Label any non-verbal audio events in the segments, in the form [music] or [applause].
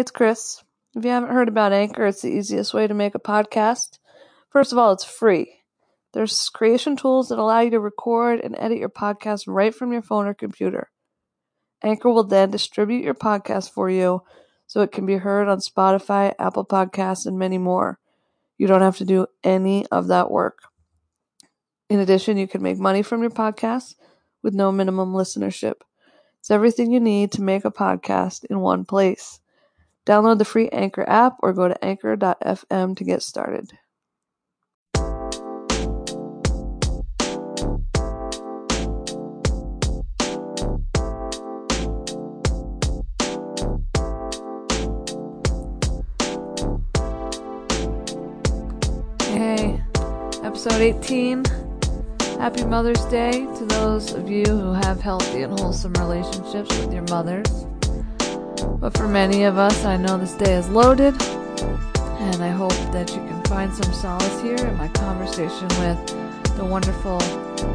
it's Chris. If you haven't heard about Anchor, it's the easiest way to make a podcast. First of all, it's free. There's creation tools that allow you to record and edit your podcast right from your phone or computer. Anchor will then distribute your podcast for you so it can be heard on Spotify, Apple Podcasts, and many more. You don't have to do any of that work. In addition, you can make money from your podcast with no minimum listenership. It's everything you need to make a podcast in one place. Download the free Anchor app or go to anchor.fm to get started. Hey, episode 18. Happy Mother's Day to those of you who have healthy and wholesome relationships with your mothers. But for many of us, I know this day is loaded, and I hope that you can find some solace here in my conversation with the wonderful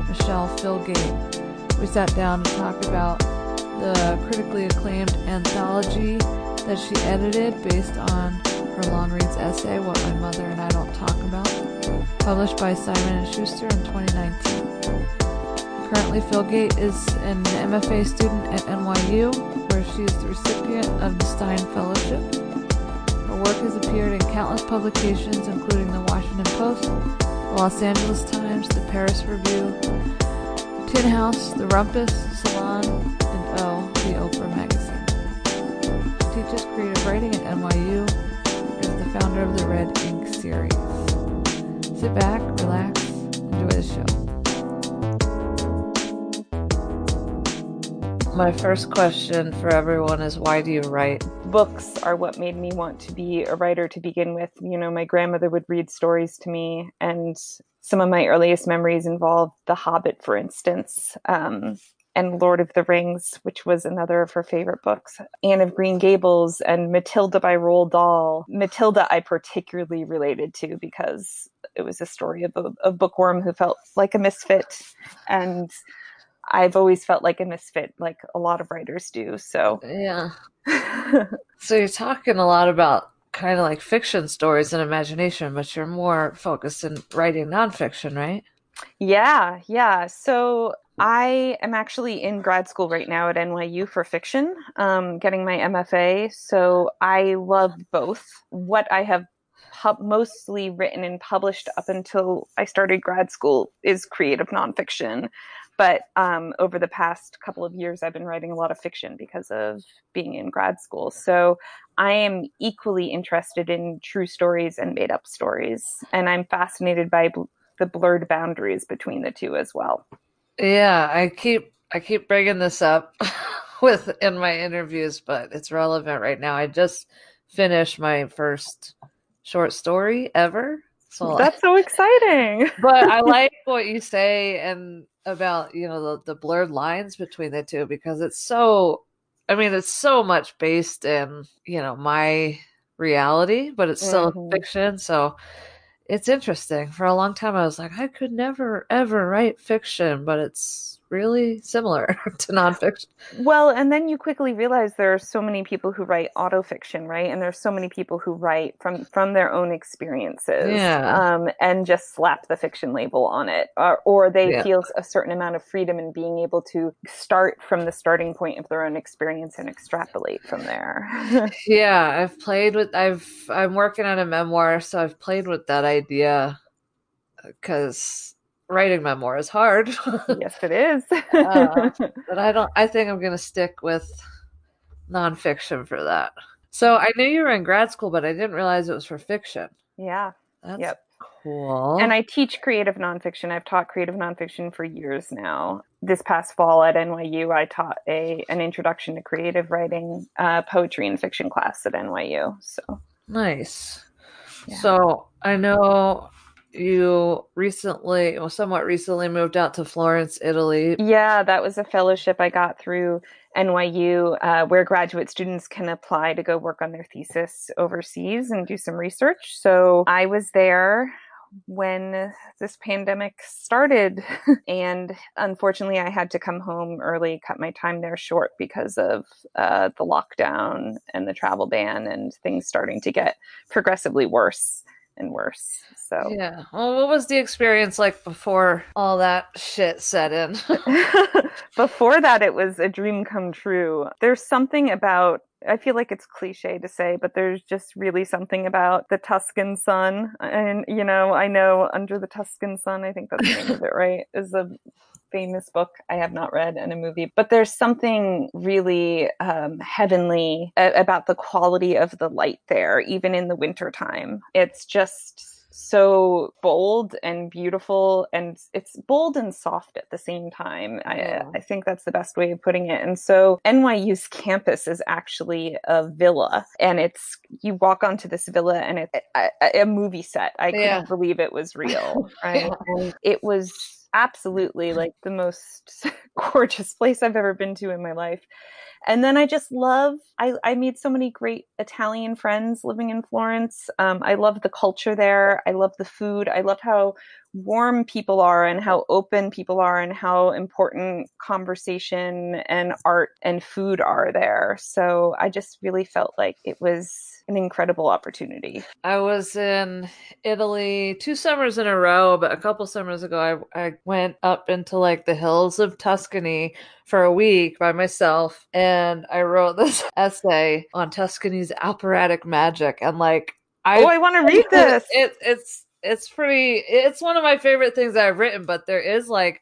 Michele Filgate. We sat down to talk about the critically acclaimed anthology that she edited based on her long reads essay, What My Mother and I Don't Talk About, published by Simon & Schuster in 2019. Currently, Filgate is an MFA student at NYU, where she is the recipient of the Stein Fellowship. Her work has appeared in countless publications, including the Washington Post, the Los Angeles Times, the Paris Review, Tin House, the Rumpus, Salon, and O, the Oprah magazine. She teaches creative writing at NYU and is the founder of the Red Ink series. Sit back, relax, enjoy the show. My first question for everyone is why do you write? books are what made me want to be a writer to begin with. You know, my grandmother would read stories to me, and some of my earliest memories involved The Hobbit, for instance, um, and Lord of the Rings, which was another of her favorite books, Anne of Green Gables, and Matilda by Roald Dahl. Matilda, I particularly related to because it was a story of a, a bookworm who felt like a misfit, and I've always felt like a misfit, like a lot of writers do. So, Yeah. [laughs] So you're talking a lot about kind of like fiction stories and imagination, but you're more focused in writing nonfiction, right? yeah, yeah. So, I am actually in grad school right now at NYU for fiction, um, getting my MFA. So, I love both. What I have pub- mostly written and published up until I started grad school is creative nonfiction. But um, over the past couple of years, I've been writing a lot of fiction because of being in grad school. So I am equally interested in true stories and made up stories. And I'm fascinated by bl- the blurred boundaries between the two as well. Yeah, I keep I keep bringing this up [laughs] with in my interviews, but it's relevant right now. I just finished my first short story ever. So That's so exciting. but I [laughs] like what you say and about you know the, the blurred lines between the two because it's so I mean it's so much based in you know my reality, but it's still Mhm. fiction. So it's interesting. For a long time, I was like, I could never ever write fiction, but it's really similar [laughs] to nonfiction. Well, and then you quickly realize there are so many people who write autofiction, right? And there's so many people who write from from their own experiences, Yeah. um, and just slap the fiction label on it, or, or they Yeah. feel a certain amount of freedom in being able to start from the starting point of their own experience and extrapolate from there. [laughs] Yeah, I've played with I've I'm working on a memoir, so I've played with that idea because writing memoir is hard. yes, it is. [laughs] Uh, but I don't. I think I'm gonna stick with nonfiction for that. So I knew you were in grad school, but I didn't realize it was for fiction. yeah. That's Yep. cool. And I teach creative nonfiction. I've taught creative nonfiction for years now. This past fall at NYU, I taught a an introduction to creative writing, uh, poetry and fiction class at NYU. So nice. Yeah. So I know you recently, well, somewhat recently, moved out to Florence, Italy. yeah, that was a fellowship I got through NYU, uh, where graduate students can apply to go work on their thesis overseas and do some research. So I was there when this pandemic started. [laughs] and unfortunately, I had to come home early, cut my time there short because of uh, the lockdown and the travel ban and things starting to get progressively worse and worse. So yeah. Well, what was the experience like before all that shit set in? [laughs] [laughs] before that, it was a dream come true. There's something about I feel like it's cliche to say, but there's just really something about the Tuscan sun. And, you know, I know Under the Tuscan Sun, I think that's the name of it, right? Is a famous book I have not read and a movie, but there's something really um, heavenly about the quality of the light there, even in the wintertime. It's just so bold and beautiful and it's bold and soft at the same time. I, I, think that's the best way of putting it. And so NYU's campus is actually a villa and it's, you walk onto this villa and it's a, a movie set. I yeah. couldn't believe it was real. [laughs] Right. and it was absolutely like the most [laughs] gorgeous place I've ever been to in my life. And then I just love, I, I made so many great Italian friends living in Florence. Um, I love the culture there. I love the food. I love how warm people are and how open people are and how important conversation and art and food are there. So I just really felt like it was an incredible opportunity. I was in Italy two summers in a row, but a couple summers ago, I, I went up into like the hills of Tuscany for a week by myself, and I wrote [laughs] this essay on Tuscany's operatic magic. And like, I, oh, I want to read [laughs] this. It, it's it's pretty. It's one of my favorite things I've written, but there is like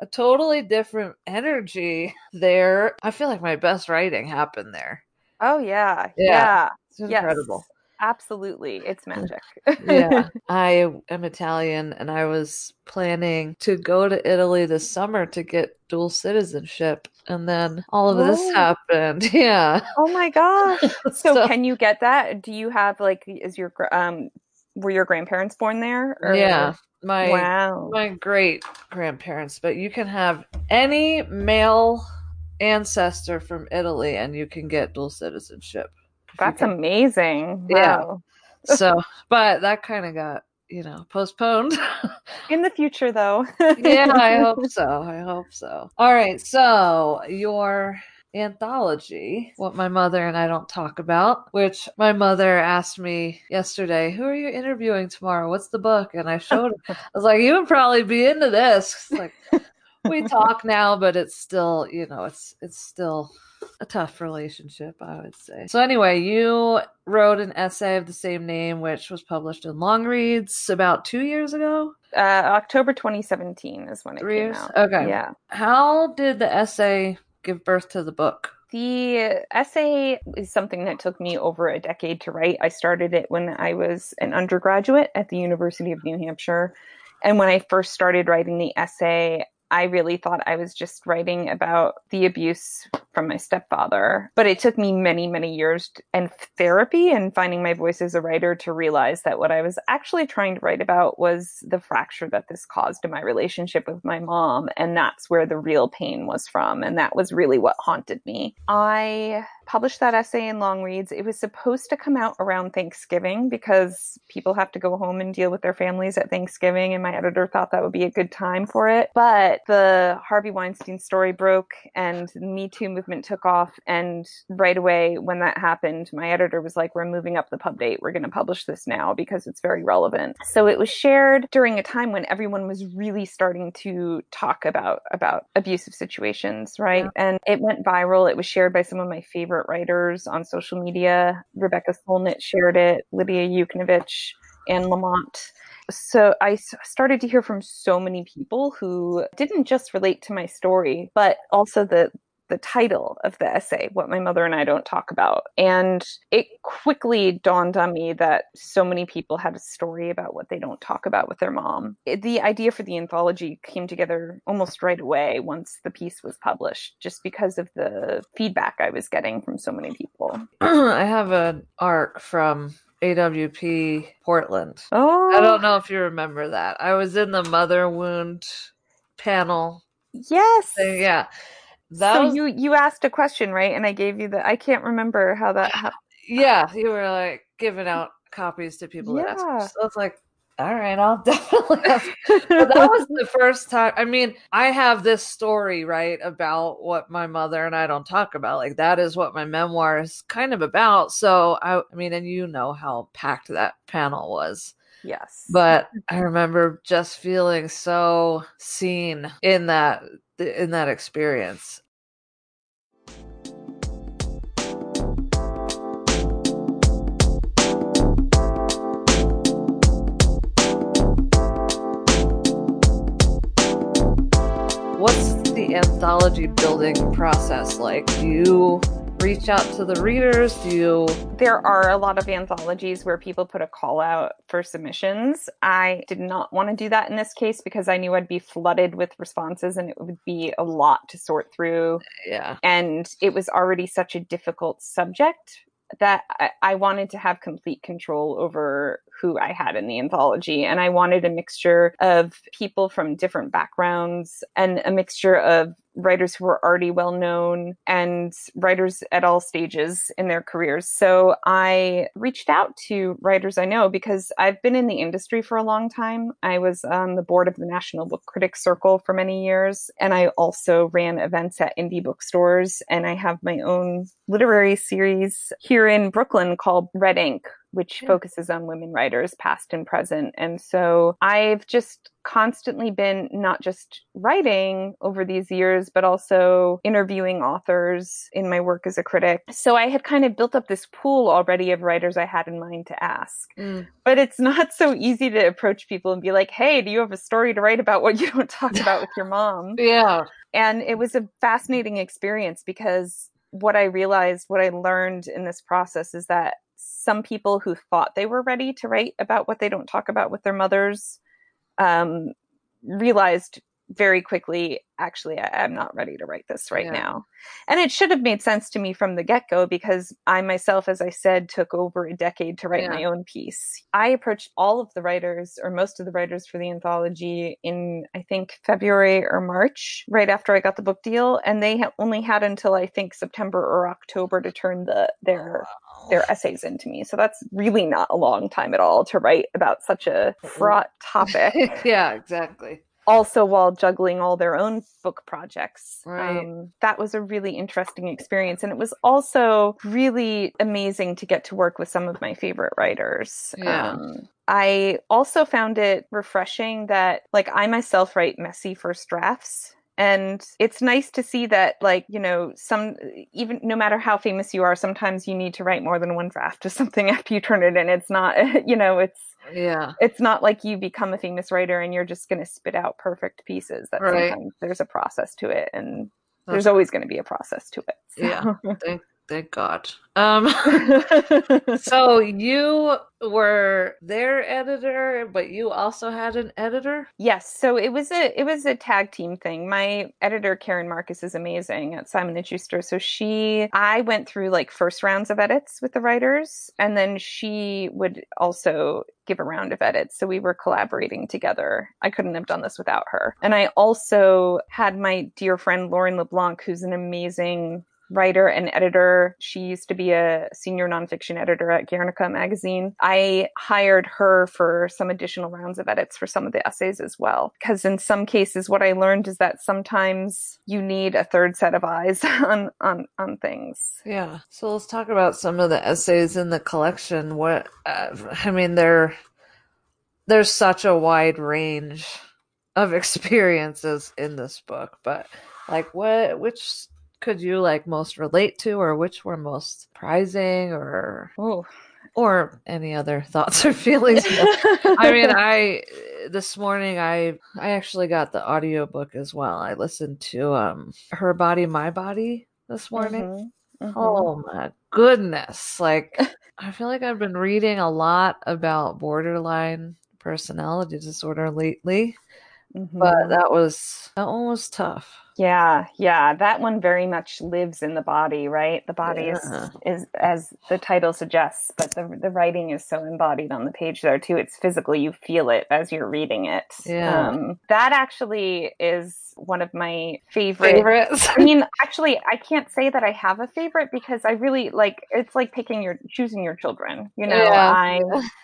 a totally different energy [laughs] there. I feel like my best writing happened there. Oh yeah, yeah. yeah. It's incredible. Yes, absolutely. It's magic. [laughs] yeah. I am Italian and I was planning to go to Italy this summer to get dual citizenship. And then all of this happened. [laughs] Yeah. Oh my gosh. so, so, can you get that? Do you have like, is your, um, were your grandparents born there? Or? Yeah. My, wow. my great grandparents, but you can have any male ancestor from Italy and you can get dual citizenship. That's amazing. Wow. Yeah. so, [laughs] but that kind of got, you know, postponed. [laughs] In the future, though. yeah, I hope [laughs] so. I hope so. All right. So, your anthology, What My Mother and I Don't Talk About, which my mother asked me yesterday, Who are you interviewing tomorrow? What's the book? And I showed her. [laughs] I was like, You would probably be into this. It's like, [laughs] we talk now, but it's still, you know, it's it's still a tough relationship, I would say. So anyway, you wrote an essay of the same name, which was published in Longreads about two years ago. Uh, October 2017 is when it Three came years? out. Okay. Yeah. How did the essay give birth to the book? The essay is something that took me over a decade to write. I started it when I was an undergraduate at the University of New Hampshire. And when I first started writing the essay, I really thought I was just writing about the abuse from my stepfather. But it took me many, many years and therapy and finding my voice as a writer to realize that what I was actually trying to write about was the fracture that this caused in my relationship with my mom. And that's where the real pain was from. And that was really what haunted me. I published that essay in Longreads. It was supposed to come out around Thanksgiving because people have to go home and deal with their families at Thanksgiving, and my editor thought that would be a good time for it. But the Harvey Weinstein story broke and Me Too movement took off, and right away when that happened, my editor was like, We're moving up the pub date. We're going to publish this now because it's very relevant. So it was shared during a time when everyone was really starting to talk about about abusive situations, right? Yeah. And it went viral. It was shared by some of my favorite writers on social media. Rebecca Solnit shared it, Lidia Yuknavitch, and Lamont So I started to hear from so many people who didn't just relate to my story, but also the the title of the essay, What My Mother and I Don't Talk About. And it quickly dawned on me that so many people had a story about what they don't talk about with their mom. The idea for the anthology came together almost right away once the piece was published, just because of the feedback I was getting from so many people. [clears throat] I have an arc from AWP Portland. Oh. I don't know if you remember that. I was in the mother wound panel. Yes. Yeah. That so was... you you asked a question, right? And I gave you the. I can't remember how that. happened. Yeah, you were like giving out copies to people. Yeah. So it's like all right, I'll [laughs] definitely. That was the [laughs] first time. I mean, I have this story right about what my mother and I don't talk about. Like that is what my memoir is kind of about. So I, I mean, and you know how packed that panel was. Yes. But [laughs] I remember just feeling so seen in that in that experience. The anthology building process like? Do you reach out to the readers? Do you? There are a lot of anthologies where people put a call out for submissions. I did not want to do that in this case because I knew I'd be flooded with responses and it would be a lot to sort through. Yeah. And it was already such a difficult subject that I, I wanted to have complete control over who I had in the anthology. And I wanted a mixture of people from different backgrounds and a mixture of writers who were already well known and writers at all stages in their careers. So I reached out to writers I know because I've been in the industry for a long time. I was on the board of the National Book Critics Circle for many years, and I also ran events at indie bookstores. And I have my own literary series here in Brooklyn called Red Ink, which focuses on women writers, past and present. And so I've just constantly been not just writing over these years, but also interviewing authors in my work as a critic. So I had kind of built up this pool already of writers I had in mind to ask. Mm. But it's not so easy to approach people and be like, hey, do you have a story to write about what you don't talk about with your mom? [laughs] yeah. And it was a fascinating experience because what I realized, what I learned in this process is that some people who thought they were ready to write about what they don't talk about with their mothers um, realized very quickly actually I, am not ready to write this right yeah. now. And it should have made sense to me from the get-go because i myself as i said took over a decade to write yeah. my own piece. I approached all of the writers or most of the writers for the anthology in i think february or march right after i got the book deal and they ha- only had until i think september or october to turn the oh, their their essays into me. So that's really not a long time at all to write about such a fraught topic. [laughs] Yeah exactly also while juggling all their own book projects. Right. Um, that was a really interesting experience. And it was also really amazing to get to work with some of my favorite writers. Yeah. Um, I also found it refreshing that, like, I myself write messy first drafts and it's nice to see that like you know some even no matter how famous you are sometimes you need to write more than one draft of something [laughs] after you turn it in it's not [laughs] you know it's yeah it's not like you become a famous writer and you're just going to spit out perfect pieces that right. sometimes there's a process to it and there's always going to be a process to it so. yeah [laughs] thank, thank god um [laughs] so you were their editor, but you also had an editor? Yes. So it was a it was a tag team thing. My editor Karyn Marcus is amazing at Simon and Schuster. So she I went through like first rounds of edits with the writers and then she would also give a round of edits. So we were collaborating together. I couldn't have done this without her. And I also had my dear friend Lauren LeBlanc, who's an amazing writer and editor. She used to be a senior nonfiction editor at Guernica magazine. I hired her for some additional rounds of edits for some of the essays as well. Because in some cases, what I learned is that sometimes you need a third set of eyes [laughs] on, on, on things. Yeah. So let's talk about some of the essays in the collection. What, uh, I mean, there, there's such a wide range of [laughs] experiences in this book, but like what, which could you like most relate to or which were most surprising or oh or any other [laughs] thoughts or feelings i mean [laughs] i this morning i i actually got the audiobook as well i listened to um her body my body this morning mm-hmm. Mm-hmm. oh my goodness like i feel like i've been reading a lot about borderline personality disorder lately mm-hmm. but that was that one was tough Yeah, yeah, that one very much lives in the body, right? The body Yeah. is is as the title suggests, but the the writing is so embodied on the page there too. It's physical; you feel it as you're reading it. Yeah. Um, that actually is one of my favorite. Favorites. I mean, actually, I can't say that I have a favorite because I really like. It's like picking your choosing your children. You know, Yeah. I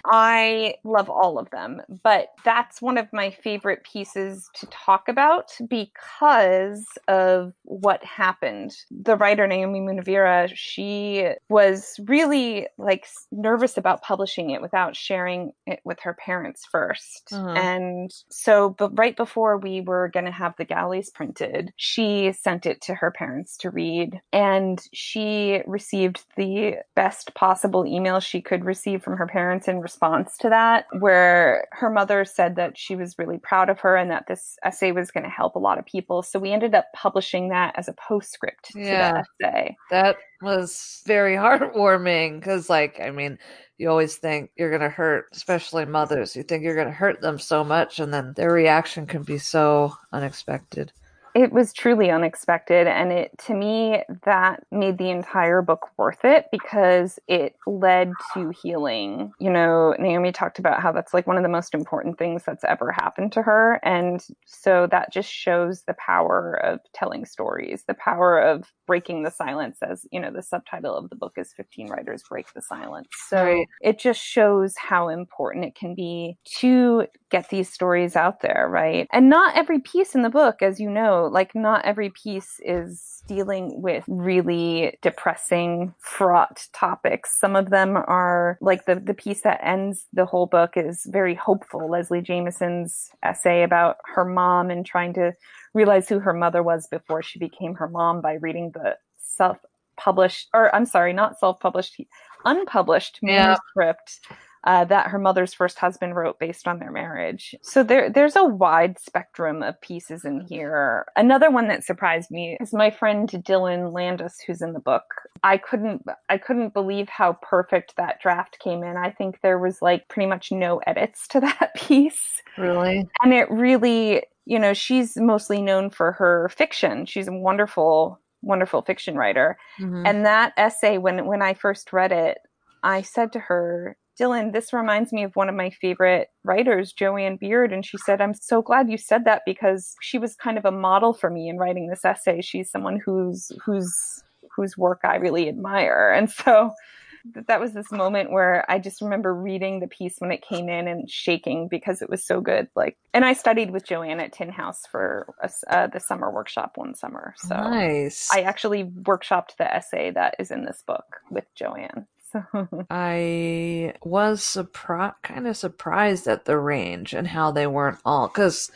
I love all of them, but that's one of my favorite pieces to talk about because of what happened. The writer Nayomi Munaweera, she was really like nervous about publishing it without sharing it with her parents 1st Uh-huh. And so but right before we were going to have the galleys printed, she sent it to her parents to read and she received the best possible email she could receive from her parents in response to that where her mother said that she was really proud of her and that this essay was going to help a lot of people so we ended up publishing that as a postscript Yeah. to the essay That was very [laughs] heartwarming because, like, I mean, you always think you're going to hurt, especially mothers. You think you're going to hurt them so much, and then their reaction can be so unexpected. It was truly unexpected and it to me that made the entire book worth it because it led to healing. You know nayomi talked about how that's like one of the most important things that's ever happened to her and so that just shows the power of telling stories the power of breaking the silence as you know the subtitle of the book is 15 writers break the silence. So Right. it just shows how important it can be to get these stories out there right? And not every piece in the book as you know like not every piece is dealing with really depressing fraught topics. Some of them are like the the piece that ends the whole book is very hopeful. Leslie jamison's essay about her mom and trying to realize who her mother was before she became her mom by reading the self published or i'm sorry not self published unpublished Yeah. manuscript uh, that her mother's first husband wrote based on their marriage. So there, there's a wide spectrum of pieces in here. Another one that surprised me is my friend Dylan Landis, who's in the book. I couldn't, I couldn't believe how perfect that draft came in. I think there was like pretty much no edits to [laughs] that piece Really? and it really you know she's mostly known for her fiction she's a wonderful wonderful fiction writer Mhm. and that essay when when i first read it i said to her dylan this reminds me of one of my favorite writers jo ann beard and she said i'm so glad you said that because she was kind of a model for me in writing this essay she's someone whose whose whose work i really admire and so th- that was this moment where I just remember reading the piece when it came in and shaking because it was so good. Like, and I studied with Jo Ann at Tin House for a uh, the summer workshop one summer. So nice. I actually workshopped the essay that is in this book with Jo Ann. So [laughs] I was surprised, kind of surprised at the range and how they weren't all. Because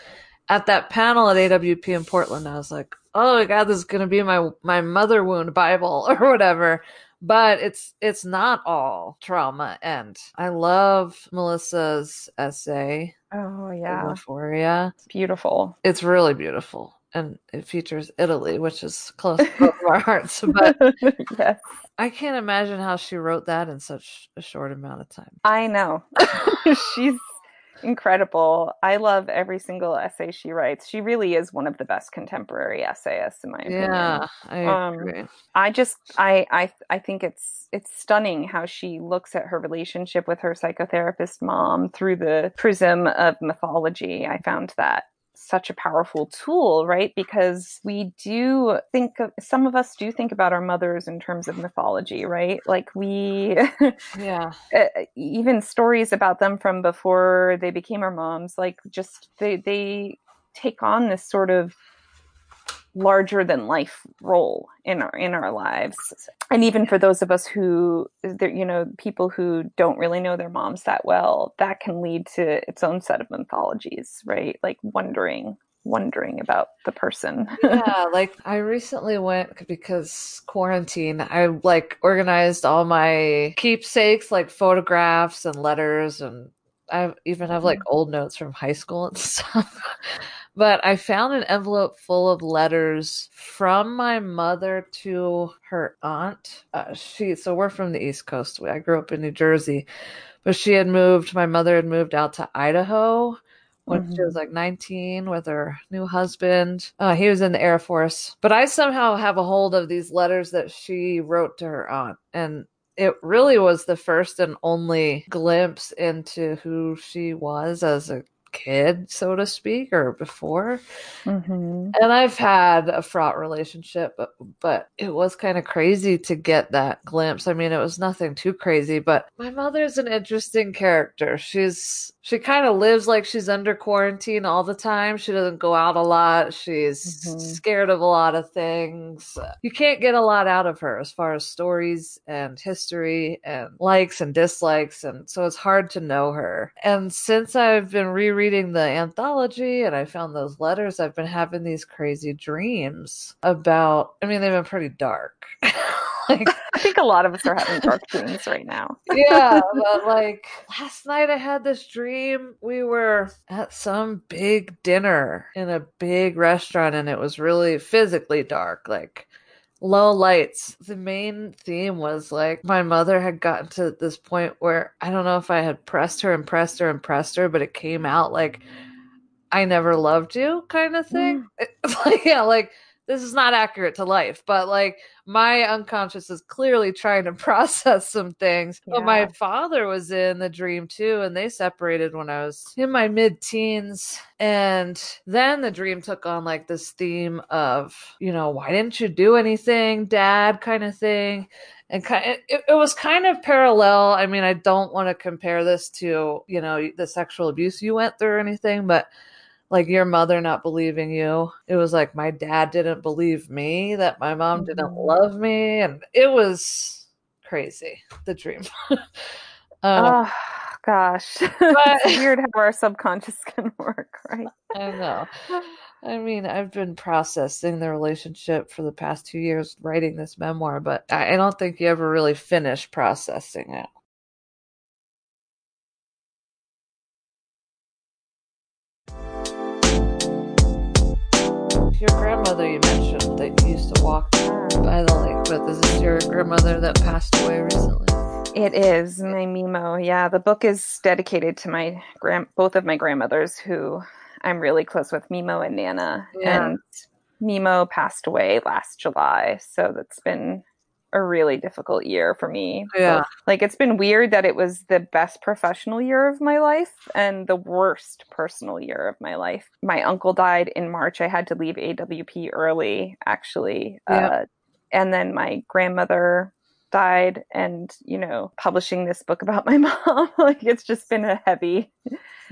at that panel at AWP in Portland, I was like, "Oh my god, this is gonna be my my mother wound Bible [laughs] or whatever." But it's it's not all trauma, and I love Melissa's essay, oh yeah, Thesmophoria. it's beautiful. It's really beautiful, and it features Italy, which is close to both of our [laughs] hearts. But [laughs] yes, I can't imagine how she wrote that in such a short amount of time. I know. [laughs] She's incredible. I love every single essay she writes. She really is one of the best contemporary essayists, in my opinion. Yeah, I Um, agree. I just I I I think it's it's stunning how she looks at her relationship with her psychotherapist mom through the prism of mythology. I found that such a powerful tool, right? Because we do think of some of us do think about our mothers in terms of mythology, right? Like we Yeah, [laughs] even stories about them from before they became our moms like just they they take on this sort of larger than life role in our in our lives and even for those of us who you know people who don't really know their moms that well that can lead to its own set of mythologies right like wondering wondering about the person [laughs] yeah. Like I recently went because quarantine. I like organized all my keepsakes, like photographs and letters, and I even have like old notes from high school and [laughs] stuff. But I found an envelope full of letters from my mother to her aunt. Uh, she so we're from the East Coast. I grew up in New Jersey, but she had moved. My mother had moved out to Idaho, when mm-hmm. she was mm-hmm. like 19 with her new husband. Uh, he was in the Air Force. But I somehow have a hold of these letters that she wrote to her aunt. And it really was the first and only glimpse into who she was as a kid, so to speak, or before. Mm-hmm. And I've had a fraught relationship, but, but it was kind of crazy to get that glimpse. I mean, it was nothing too crazy, but my mother's an interesting character. She's she kind of lives like she's under quarantine all the time. She doesn't go out a lot. She's mm-hmm. scared of a lot of things. You can't get a lot out of her as far as stories and history and likes and dislikes. And so it's hard to know her. And since I've been rereading the anthology and I found those letters, I've been having these crazy dreams about, I mean, they've been pretty dark. [laughs] [laughs] like, I think a lot of us are having dark [laughs] dreams right now. yeah, [laughs] but like last night I had this dream. We were at some big dinner in a big restaurant and it was really physically dark. Like low lights. The main theme was like my mother had gotten to this point where I don't know if I had pressed her and pressed her and pressed her, but it came out like I never loved you kind of thing. Mm. like, yeah, like this is not accurate to life, but like my unconscious is clearly trying to [laughs] process some things. Yeah. But my father was in the dream too, and they separated when I was in my mid teens. And then the dream took on like this theme of, you know, why didn't you do anything, dad, kind of thing and it, it was kind of parallel. I mean, I don't want to compare this to, you know, the sexual abuse you went through or anything, but like your mother not believing you. It was like my dad didn't believe me, that my mom mm-hmm. didn't love me. And it was crazy, the dream. [laughs] um, oh, gosh. [laughs] But, it's weird how our subconscious [laughs] can work, right? I know. I mean, I've been processing the relationship for the past two years writing this memoir, but I don't think you ever really finish processing it. Your grandmother you mentioned that you used to walk by the lake but this Is your grandmother that passed away recently? It is my Mimo. Yeah, the book is dedicated to my grand, both of my grandmothers, who I'm really close with, Mimo and Nana. Yeah. And Mimo passed away last July, so that's been a really difficult year for me. Yeah. Like it's been weird that it was the best professional year of my life and the worst personal year of my life. My uncle died in March. I had to leave AWP early, actually. Yeah. Uh, and then my grandmother died and you know publishing this book about my [laughs] mom. Like it's just been a heavy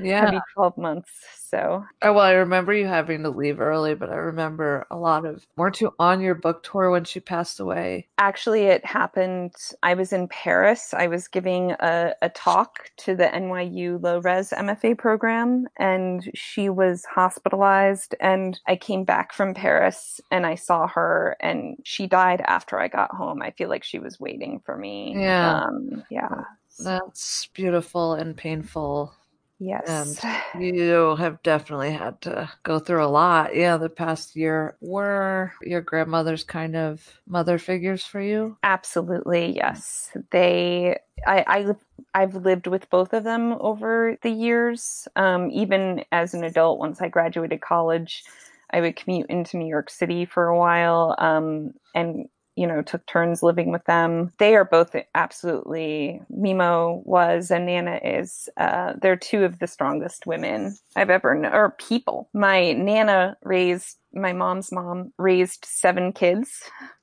yeah. heavy 12 months so. Oh, well i remember you having to leave early but i remember a lot of weren't you on your book tour when she passed away? Actually it happened i was in paris. I was giving a, a talk to the nyu low res mfa program and she was hospitalized and i came back from paris and i saw her and she died after i got home. I feel like she was waiting for me yeah um, yeah that's beautiful and painful Yes. And you have definitely had to go through a lot. Yeah, the past year. Were your grandmothers kind of mother figures for you? Absolutely, yes. They I, I I've lived with both of them over the years. Um, even as an adult, once I graduated college, I would commute into New York City for a while. Um, and you know, took turns living with them. They are both absolutely, Mimo was and Nana is, uh, they're two of the strongest women I've ever known, or people. My Nana raised my mom's mom raised seven kids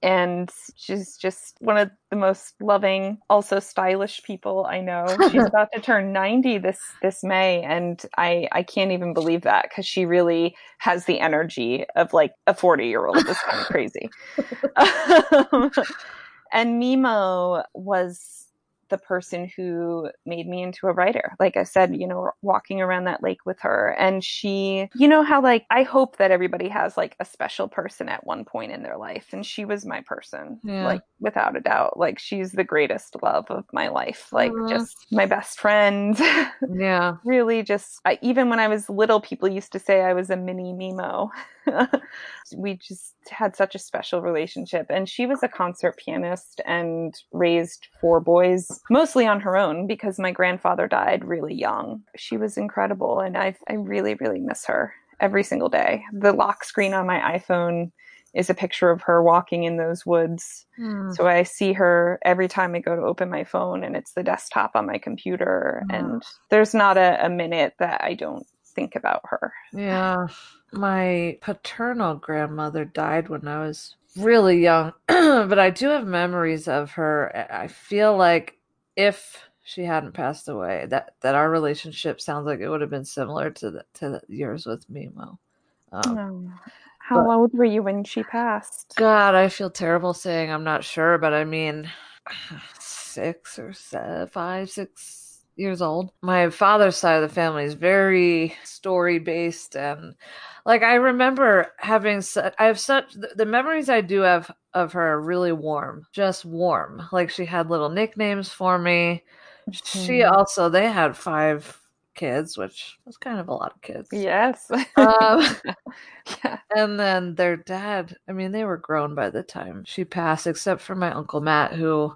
and she's just one of the most loving also stylish people i know. [laughs] She's about to turn 90 this this may and i i can't even believe that because she really has the energy of like a 40 year old it's kind of crazy. [laughs] [laughs] Um, and mimo was the person who made me into a writer. Like I said, you know, walking around that lake with her. And she, you know, how like I hope that everybody has like a special person at one point in their life. And she was my person, yeah. like without a doubt. Like she's the greatest love of my life. Like uh-huh. just my best friend. [laughs] Yeah. really just, I, even when I was little, people used to say I was a mini Mimo. [laughs] [laughs] we just had such a special relationship. And she was a concert pianist and raised four boys, mostly on her own because my grandfather died really young. She was incredible. And I, I really, really miss her every single day. The lock screen on my iPhone is a picture of her walking in those woods. Mm. So I see her every time I go to open my phone and it's the desktop on my computer. Mm. And there's not a, a minute that I don't think about her. Yeah. My paternal grandmother died when I was really young, [clears throat] but I do have memories of her. I feel like if she hadn't passed away, that that our relationship sounds like it would have been similar to the, to the, yours with Mimo. Um, oh. How but, old were you when she passed? God, I feel terrible saying I'm not sure, but I mean, [sighs] six or seven, five, six years old. My father's side of the family is very story based, and like I remember having such. I have such the memories I do have of her are really warm, just warm. Like she had little nicknames for me. Mm-hmm. She also they had five kids, which was kind of a lot of kids. Yes. um, [laughs] yeah. And then their dad, I mean, they were grown by the time she passed, except for my Uncle Matt, who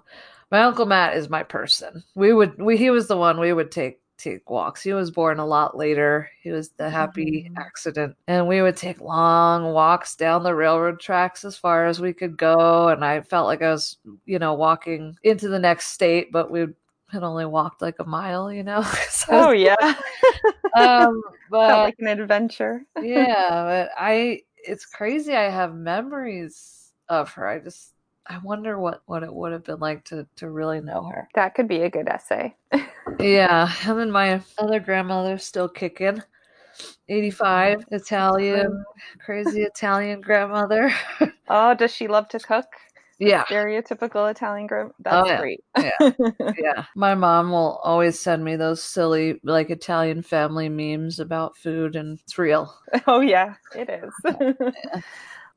my Uncle Matt is my person. We would we he was the one we would take take walks. He was born a lot later. He was the happy mm-hmm. accident. And we would take long walks down the railroad tracks as far as we could go. And I felt like I was, you know, walking into the next state, but we had only walked like a mile, you know. [laughs] oh yeah. [laughs] um, [laughs] but Felt like an adventure. yeah, but I it's crazy. I have memories of her. I just I wonder what what it would have been like to to really know her. That could be a good essay. [laughs] yeah, and then my other grandmother's still kicking. 85 Italian, crazy Italian grandmother. [laughs] oh, does she love to cook? yeah stereotypical italian girl oh, that's oh, yeah. great yeah [laughs] yeah my mom will always send me those silly like italian family memes about food and it's real oh yeah it is yeah.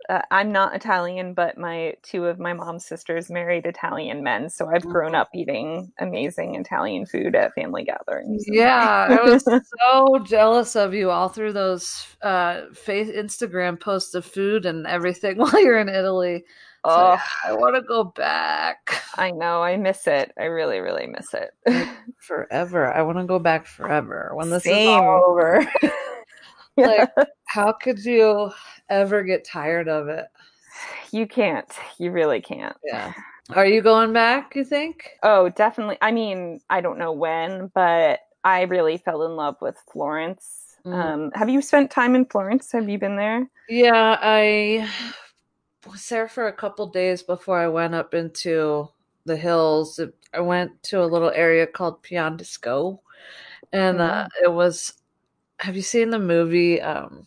Uh, i'm not italian but my two of my mom's sisters married italian men so i've grown up eating amazing italian food at family gatherings yeah i was [laughs] so jealous of you all through those uh face instagram posts of food and everything [laughs] while you're in italy Oh, I want to go back. I know. I miss it. I really, really miss it. forever. I want to [laughs] go back forever when this Same. is all over. like, how could you ever get tired of it? You can't. You really can't. Yeah. Are you going back, you think? Oh, definitely. I mean, I don't know when, but I really fell in love with Florence. Mm. Um, have you spent time in Florence? Have you been there? Yeah, I was there for a couple days before I went up into the hills. I went to a little area called Pian di Scò, and uh, mm-hmm. it was. Have you seen the movie um,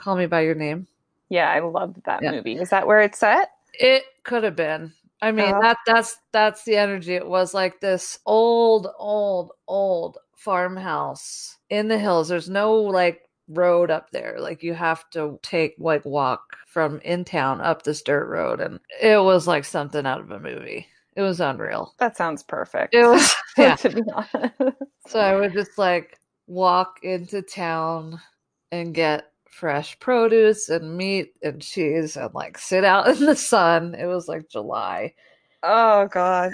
"Call Me by Your Name"? Yeah, I loved that yeah. movie. Is that where it's set? It could have been. I mean, uh, that that's that's the energy. It was like this old, old, old farmhouse in the hills. There's no like road up there. Like you have to take like walk from in town up this dirt road and it was like something out of a movie. It was unreal. That sounds perfect. It was [laughs] yeah. to be honest. So I would just like walk into town and get fresh produce and meat and cheese and like sit out in the sun. It was like July. Oh god.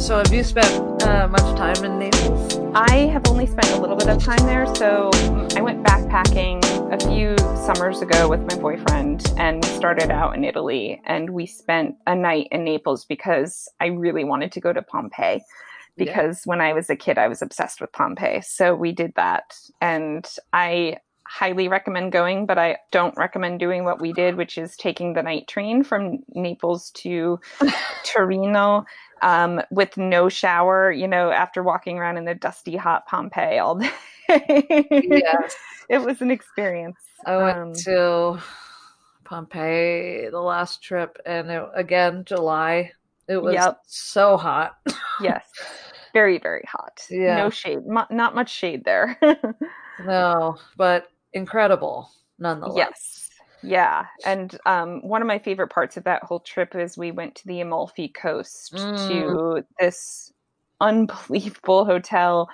So, have you spent uh, much time in Naples? I have only spent a little bit of time there. So, I went backpacking a few summers ago with my boyfriend, and we started out in Italy. And we spent a night in Naples because I really wanted to go to Pompeii. Because yeah. when I was a kid, I was obsessed with Pompeii. So, we did that. And I highly recommend going, but I don't recommend doing what we did, which is taking the night train from Naples to [laughs] Torino um, with no shower, you know, after walking around in the dusty, hot Pompeii all day. yes. [laughs] It was an experience. I went um, to Pompeii the last trip, and it, again, July. It was yep. so hot. [laughs] yes. Very, very hot. Yeah. No shade. M- not much shade there. [laughs] no, but incredible nonetheless. Yes. Yeah, and um, one of my favorite parts of that whole trip is we went to the Amalfi Coast mm. to this unbelievable hotel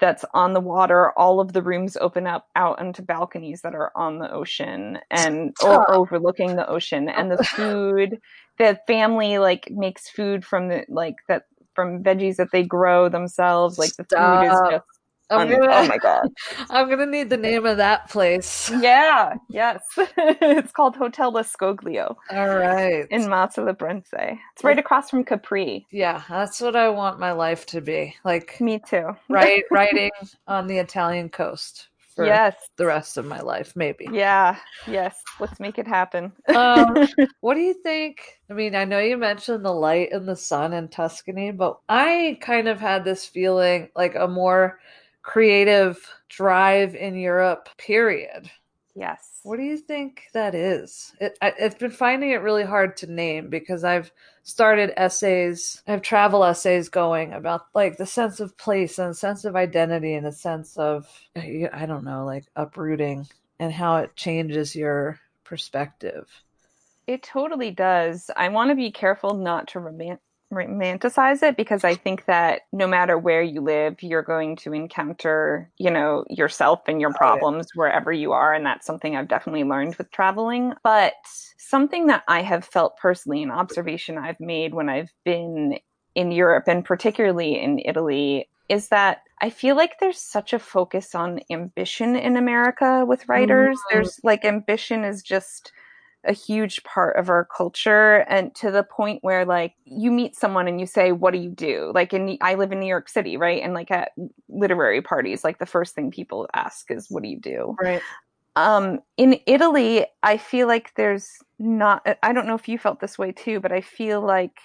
that's on the water. All of the rooms open up out onto balconies that are on the ocean and or overlooking the ocean. And the food, the family like makes food from the like that from veggies that they grow themselves. Like the Stop. food is just I'm un- gonna, oh my god. [laughs] I'm gonna need the name of that place. [laughs] Yeah, yes. [laughs] it's called Hotel La Scoglio All right. in Massa Lubrense. It's right across from Capri. yeah, that's what I want my life to be. Like Me too. right writing on the Italian coast for Yes. the rest of my life, maybe. Yeah. Yes. Let's make it happen. Um, what do you think? I mean, I know you mentioned the light and the sun in Tuscany, but I kind of had this feeling like a more creative drive in Europe, period. yes. What do you think that is? It, I, I've been finding it really hard to name because I've started essays, I have travel essays going about like the sense of place and sense of identity and a sense of, I don't know, like uprooting and how it changes your perspective. It totally does. I want to be careful not to roman- romanticize it because I think that no matter where you live, you're going to encounter, you know, yourself and your Oh, yeah. problems wherever you are. And that's something I've definitely learned with traveling. But something that I have felt personally, an observation I've made when I've been in Europe and particularly in Italy, is that I feel like there's such a focus on ambition in America with writers. Mhm. There's like ambition is just a huge part of our culture and to the point where like you meet someone and you say what do you do? Like in i live in new york city right? And like at literary parties like the first thing people ask is what do you do? Right. um in italy i feel like there's not i don't know if you felt this way too but i feel like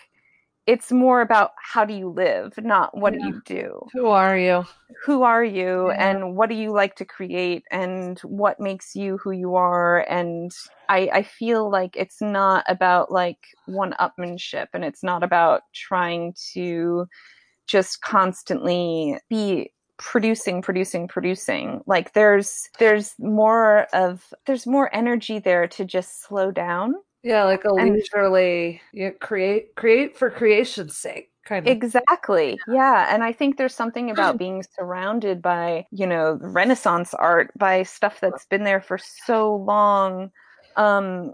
it's more about how do you live not what Yeah. do you do Who are you? who are you Yeah. and what do you like to create and what makes you who you are and I, I feel like it's not about like one upmanship and it's not about trying to just constantly be producing producing producing like there's there's more of there's more energy there to just slow down Yeah, like a leisurely you create create for creation's sake, kind of. Exactly. Yeah. And I think there's something about being surrounded by, you know, Renaissance art, by stuff that's been there for so long. Um,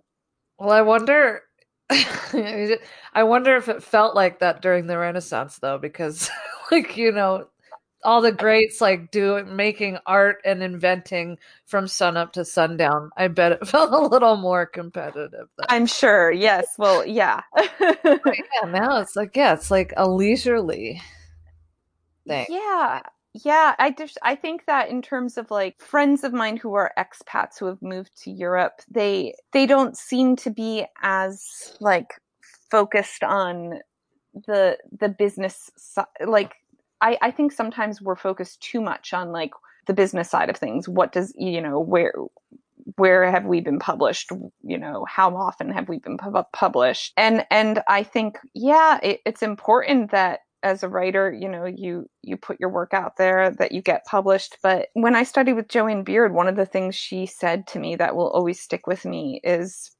Well, I wonder. [laughs] I wonder if it felt like that during the Renaissance, though, because, [laughs] like you know, all the greats like doing making art and inventing from sunup to sundown. I bet it [laughs] felt a little more competitive. Then. I'm sure. Yes. Well, yeah. [laughs] yeah, now it's like yeah, it's like a leisurely thing. Yeah. Yeah, I just I think that in terms of like friends of mine who are expats who have moved to Europe, they they don't seem to be as like focused on the the business si- like I I think sometimes we're focused too much on like the business side of things. What does you know where where have we been published? You know how often have we been pub- published? And and i think yeah it, it's important that as a writer you know you you put your work out there that you get published. But when i studied with jo ann beard one of the things she said to me that will always stick with me is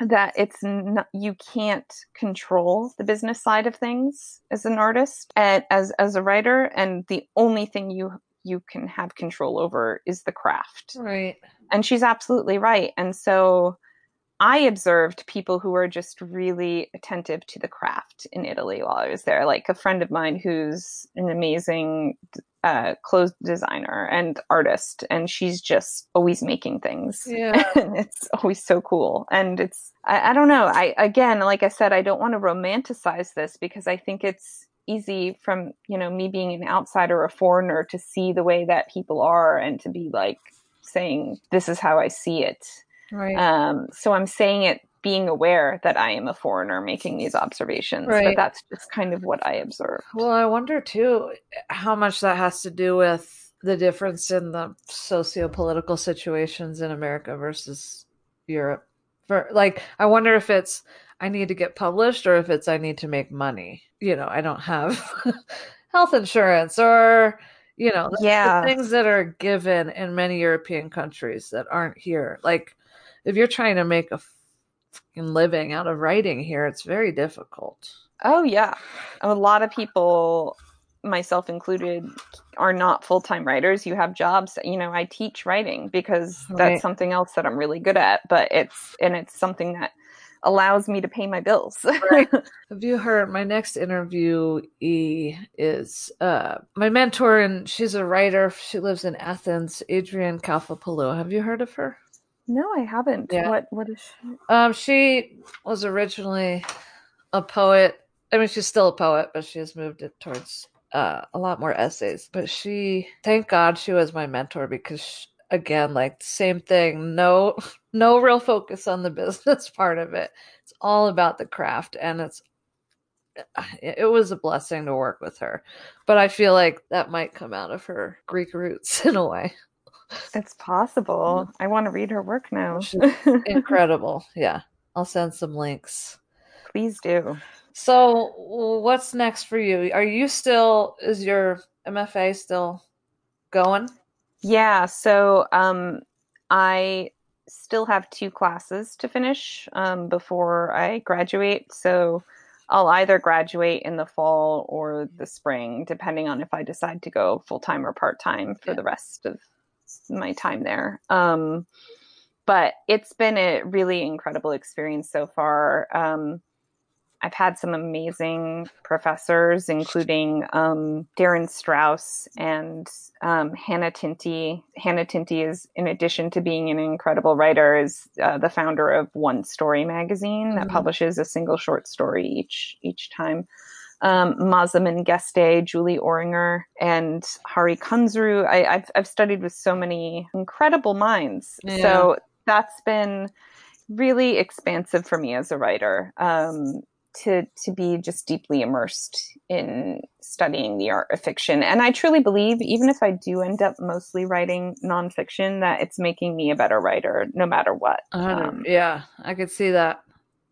that it's not, you can't control the business side of things as an artist and as as a writer and the only thing you you can have control over is the craft Right. and she's absolutely right. And so I observed people who were just really attentive to the craft in Italy while I was there. Like a friend of mine who's an amazing uh, clothes designer and artist, and she's just always making things. Yeah. [laughs] and it's always so cool. And it's, I, I don't know. I, again, like I said, I don't want to romanticize this because I think it's easy from, you know, me being an outsider, a foreigner to see the way that people are and to be like saying, this is how I see it. Right. Um, so I'm saying it being aware that I am a foreigner making these observations, Right. but that's just kind of what I observe. Well, I wonder too how much that has to do with the difference in the socio-political situations in America versus Europe. For like, I wonder if it's I need to get published or if it's I need to make money. You know, I don't have [laughs] health insurance or you know, Yeah. things that are given in many European countries that aren't here. Like, if you're trying to make a living out of writing here, it's very difficult. Oh yeah, a lot of people myself included, are not full time writers. You have jobs. You know, I teach writing because that's Right. something else that I'm really good at. But it's and it's something that allows me to pay my bills. Right. [laughs] Have you heard my next interviewee is uh my mentor and she's a writer. She lives in Athens, Adrianne Kalfopoulou. Have you heard of her? No, I haven't. Yeah. What what is she? Um she was originally a poet. I mean she's still a poet, but she has moved it towards uh a lot more essays. But she thank God she was my mentor because sh again like same thing, no no real focus on the [laughs] business part of it. It's all about the craft and it's it it was a blessing to work with her. But I feel like that might come out of her Greek roots [laughs] in a way. It's possible. [laughs] I want to read her work now. [laughs] Incredible. Yeah. I'll send some links. Please do. So, what's next for you? Are you still, is your MFA still going? Yeah, so um, I still have two classes to finish um, before I graduate. So I'll either graduate in the fall or the spring, depending on if I decide to go full time or part time for Yeah. the rest of my time there. Um, but it's been a really incredible experience so far. Um, I've had some amazing professors, including um, Darin Strauss and um, Hannah Tinti. Hannah Tinti is, in addition to being an incredible writer, is uh, the founder of One Story magazine that Mhm. publishes a single short story each each time. Um, Mazamin Geste, Julie Orringer, and Hari Kunzru. I, I've I've studied with so many incredible minds. Yeah. So that's been really expansive for me as a writer. Um, to to be just deeply immersed in studying the art of fiction. And I truly believe, even if I do end up mostly writing nonfiction, that it's making me a better writer, no matter what. Um, yeah, I could see that.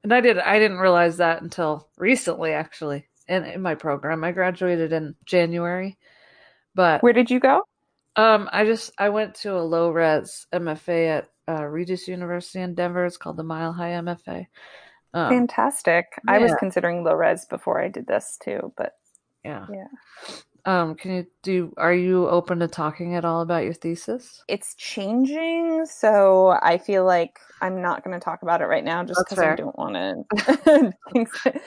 And I did I didn't realize that until recently actually. In in my program. I graduated in January. But Where did you go? um I just I went to a low res MFA at uh, Regis University in Denver. It's called the Mile High MFA. Um, Fantastic. I was considering low res before I did this too, but yeah. Yeah. Um, can you do are you open to talking at all about your thesis? it's changing. So I feel like I'm not going to talk about it right now just because I don't want [laughs] [laughs] to.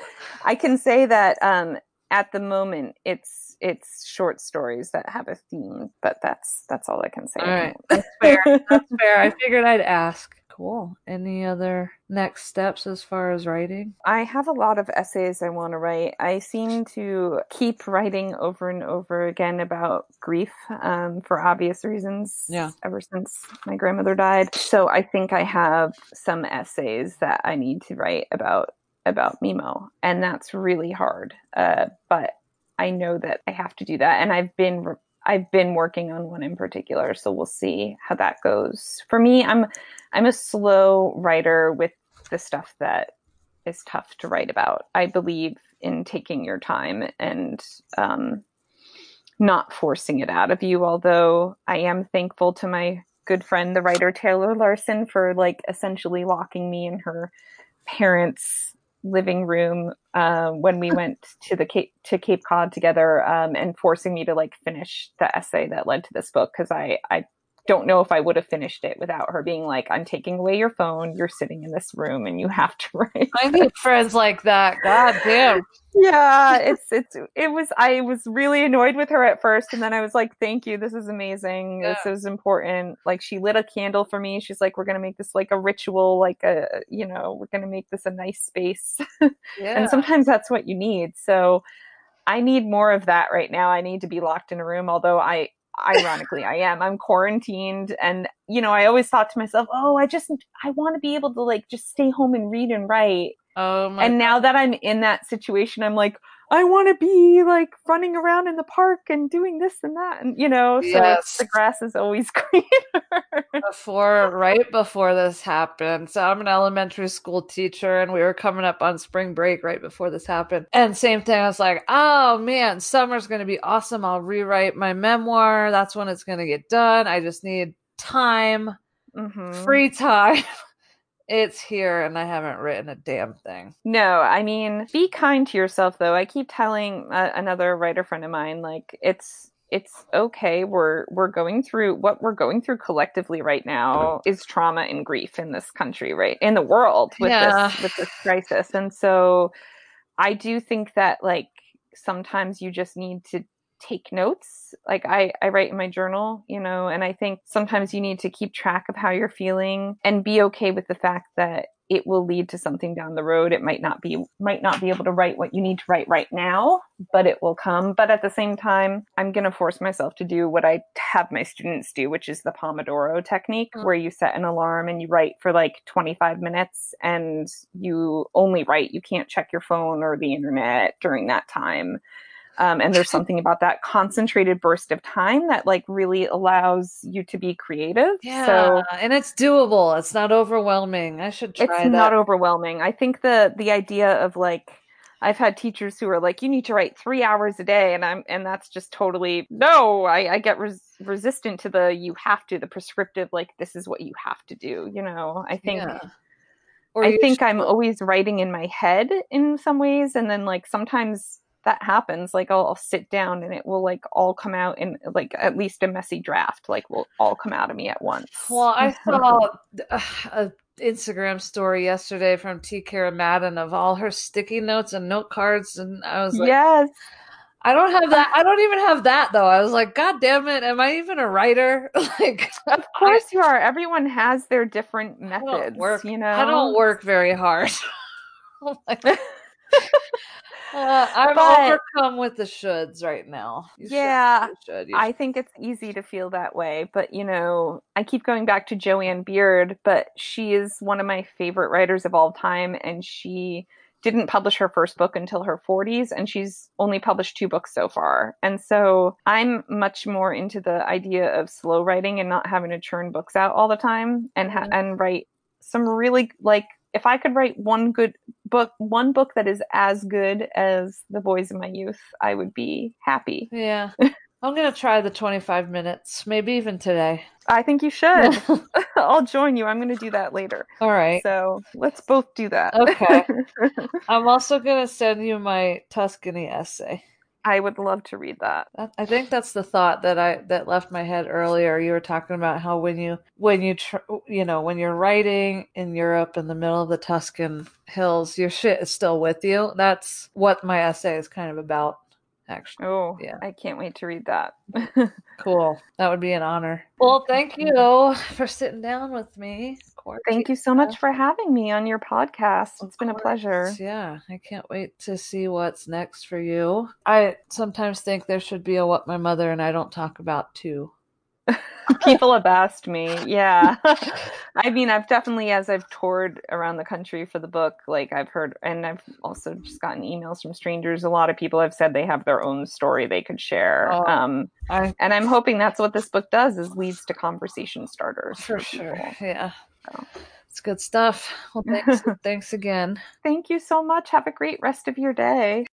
I can say that um, at the moment it's it's short stories that have a theme, but that's that's all I can say. All right. the Fair. That's [laughs] fair. I figured I'd ask. Cool. Any other next steps as far as writing? I have a lot of essays I want to write. I seem to keep writing over and over again about grief um, for obvious reasons. Yeah. Ever since my grandmother died, so I think I have some essays that I need to write about about Mimo, and that's really hard. Uh, but I know that I have to do that, and I've been. Re- I've been working on one in particular, so we'll see how that goes. For me, I'm I'm a slow writer with the stuff that is tough to write about. I believe in taking your time and um, not forcing it out of you. Although I am thankful to my good friend, the writer Taylor Larsen, for like essentially locking me in her parents' living room uh, when we went to the Cape to Cape Cod together um, and forcing me to like finish the essay that led to this book because I I don't know if I would have finished it without her being like, I'm taking away your phone. You're sitting in this room and you have to [laughs] write. I need friends like that. God damn. yeah, it's, it's, it was, I was really annoyed with her at first. And then I was like, thank you. This is amazing. This is important. Like she lit a candle for me. She's like, we're going to make this like a ritual, like a, you know, we're going to make this a nice space. [laughs] Yeah. And sometimes that's what you need. So I need more of that right now. I need to be locked in a room, although I, ironically I am. I'm quarantined and you know, I always thought to myself, "Oh, I just I want to be able to like just stay home and read and write." oh my and now that I'm in that situation, I'm like, I want to be like running around in the park and doing this and that and you know, so Yes. the grass is always [laughs] greener. before right before this happened. So I'm an elementary school teacher and we were coming up on spring break right before this happened. And same thing, I was like, oh man, summer's gonna be awesome. I'll rewrite my memoir. That's when it's gonna get done. I just need time, Mhm. free time. [laughs] it's here and I haven't written a damn thing. No, I mean, be kind to yourself though. I keep telling uh, another writer friend of mine like it's it's okay. We're we're going through what we're going through collectively right now is trauma and grief in this country, right? In the world with Yeah. this with this crisis. And so I do think that like sometimes you just need to take notes. Like I, I write in my journal, you know, and I think sometimes you need to keep track of how you're feeling and be okay with the fact that it will lead to something down the road. It might not be might not be able to write what you need to write right now, but it will come. But at the same time, I'm going to force myself to do what I have my students do, which is the Pomodoro technique, Mm. where you set an alarm and you write for like 25 minutes and you only write. You can't check your phone or the internet during that time. Um, and there's something about that concentrated burst of time that like really allows you to be creative. Yeah. So and it's doable. It's not overwhelming. I should try it's that. not overwhelming. I think the the idea of like I've had teachers who are like, you need to write three hours a day, and I'm and that's just totally no. I, I get res- resistant to the you have to, the prescriptive like this is what you have to do. You know, I think Yeah. Or I think should- I'm always writing in my head in some ways, and then like sometimes that happens. Like I'll, I'll sit down and it will like all come out in like at least a messy draft. Like will all come out of me at once. Well, I [laughs] saw uh, a Instagram story yesterday from T. Kira Madden of all her sticky notes and note cards, and I was like, yes, I don't have that. I don't even have that though. I was like, God damn it, am I even a writer? [laughs] like, of [laughs] course you are. Everyone has their different I methods. work. You know, I don't work very hard. Oh. Uh, I'm But- overcome with the shoulds right now. You should- Yeah, should. You I think it's easy to feel that way, but you know, I keep going back to Jo Ann Beard, but she is one of my favorite writers of all time, and she didn't publish her first book until her 40s, and she's only published two books so far. And so I'm much more into the idea of slow writing and not having to churn books out all the time, and ha- Mhm. and write some really like if I could write one good book, one book that is as good as The Boys of My Youth, I would be happy. Yeah. [laughs] I'm going to try the 25 minutes, maybe even today. I think you should. [laughs] [laughs] I'll join you. I'm going to do that later. All right. So let's both do that. Okay. I'm also going to send you my Tuscany essay. I would love to read that. That, I think that's the thought that I that left my head earlier. You were talking about how when you when you tr- you know when you're writing in Europe in the middle of the Tuscan hills, your shit is still with you. That's what my essay is kind of about. Actually, Oh, Yeah. I can't wait to read that. [laughs] cool. That would be an honor. Well, thank you for sitting down with me. Thank you so much for having me on your podcast. It's been a pleasure. Yeah, I can't wait to see what's next for you. I sometimes think there should be a what my mother and I don't talk about too. [laughs] People have asked me. Yeah. [laughs] [laughs] I mean, I've definitely, as I've toured around the country for the book, like I've heard, and I've also just gotten emails from strangers. A lot of people have said they have their own story they could share. Oh. Um, I and I'm hoping that's what this book does is leads to conversation starters for people. sure. Yeah. So. It's good stuff. Well, thanks [laughs] thanks again. Thank you so much. Have a great rest of your day.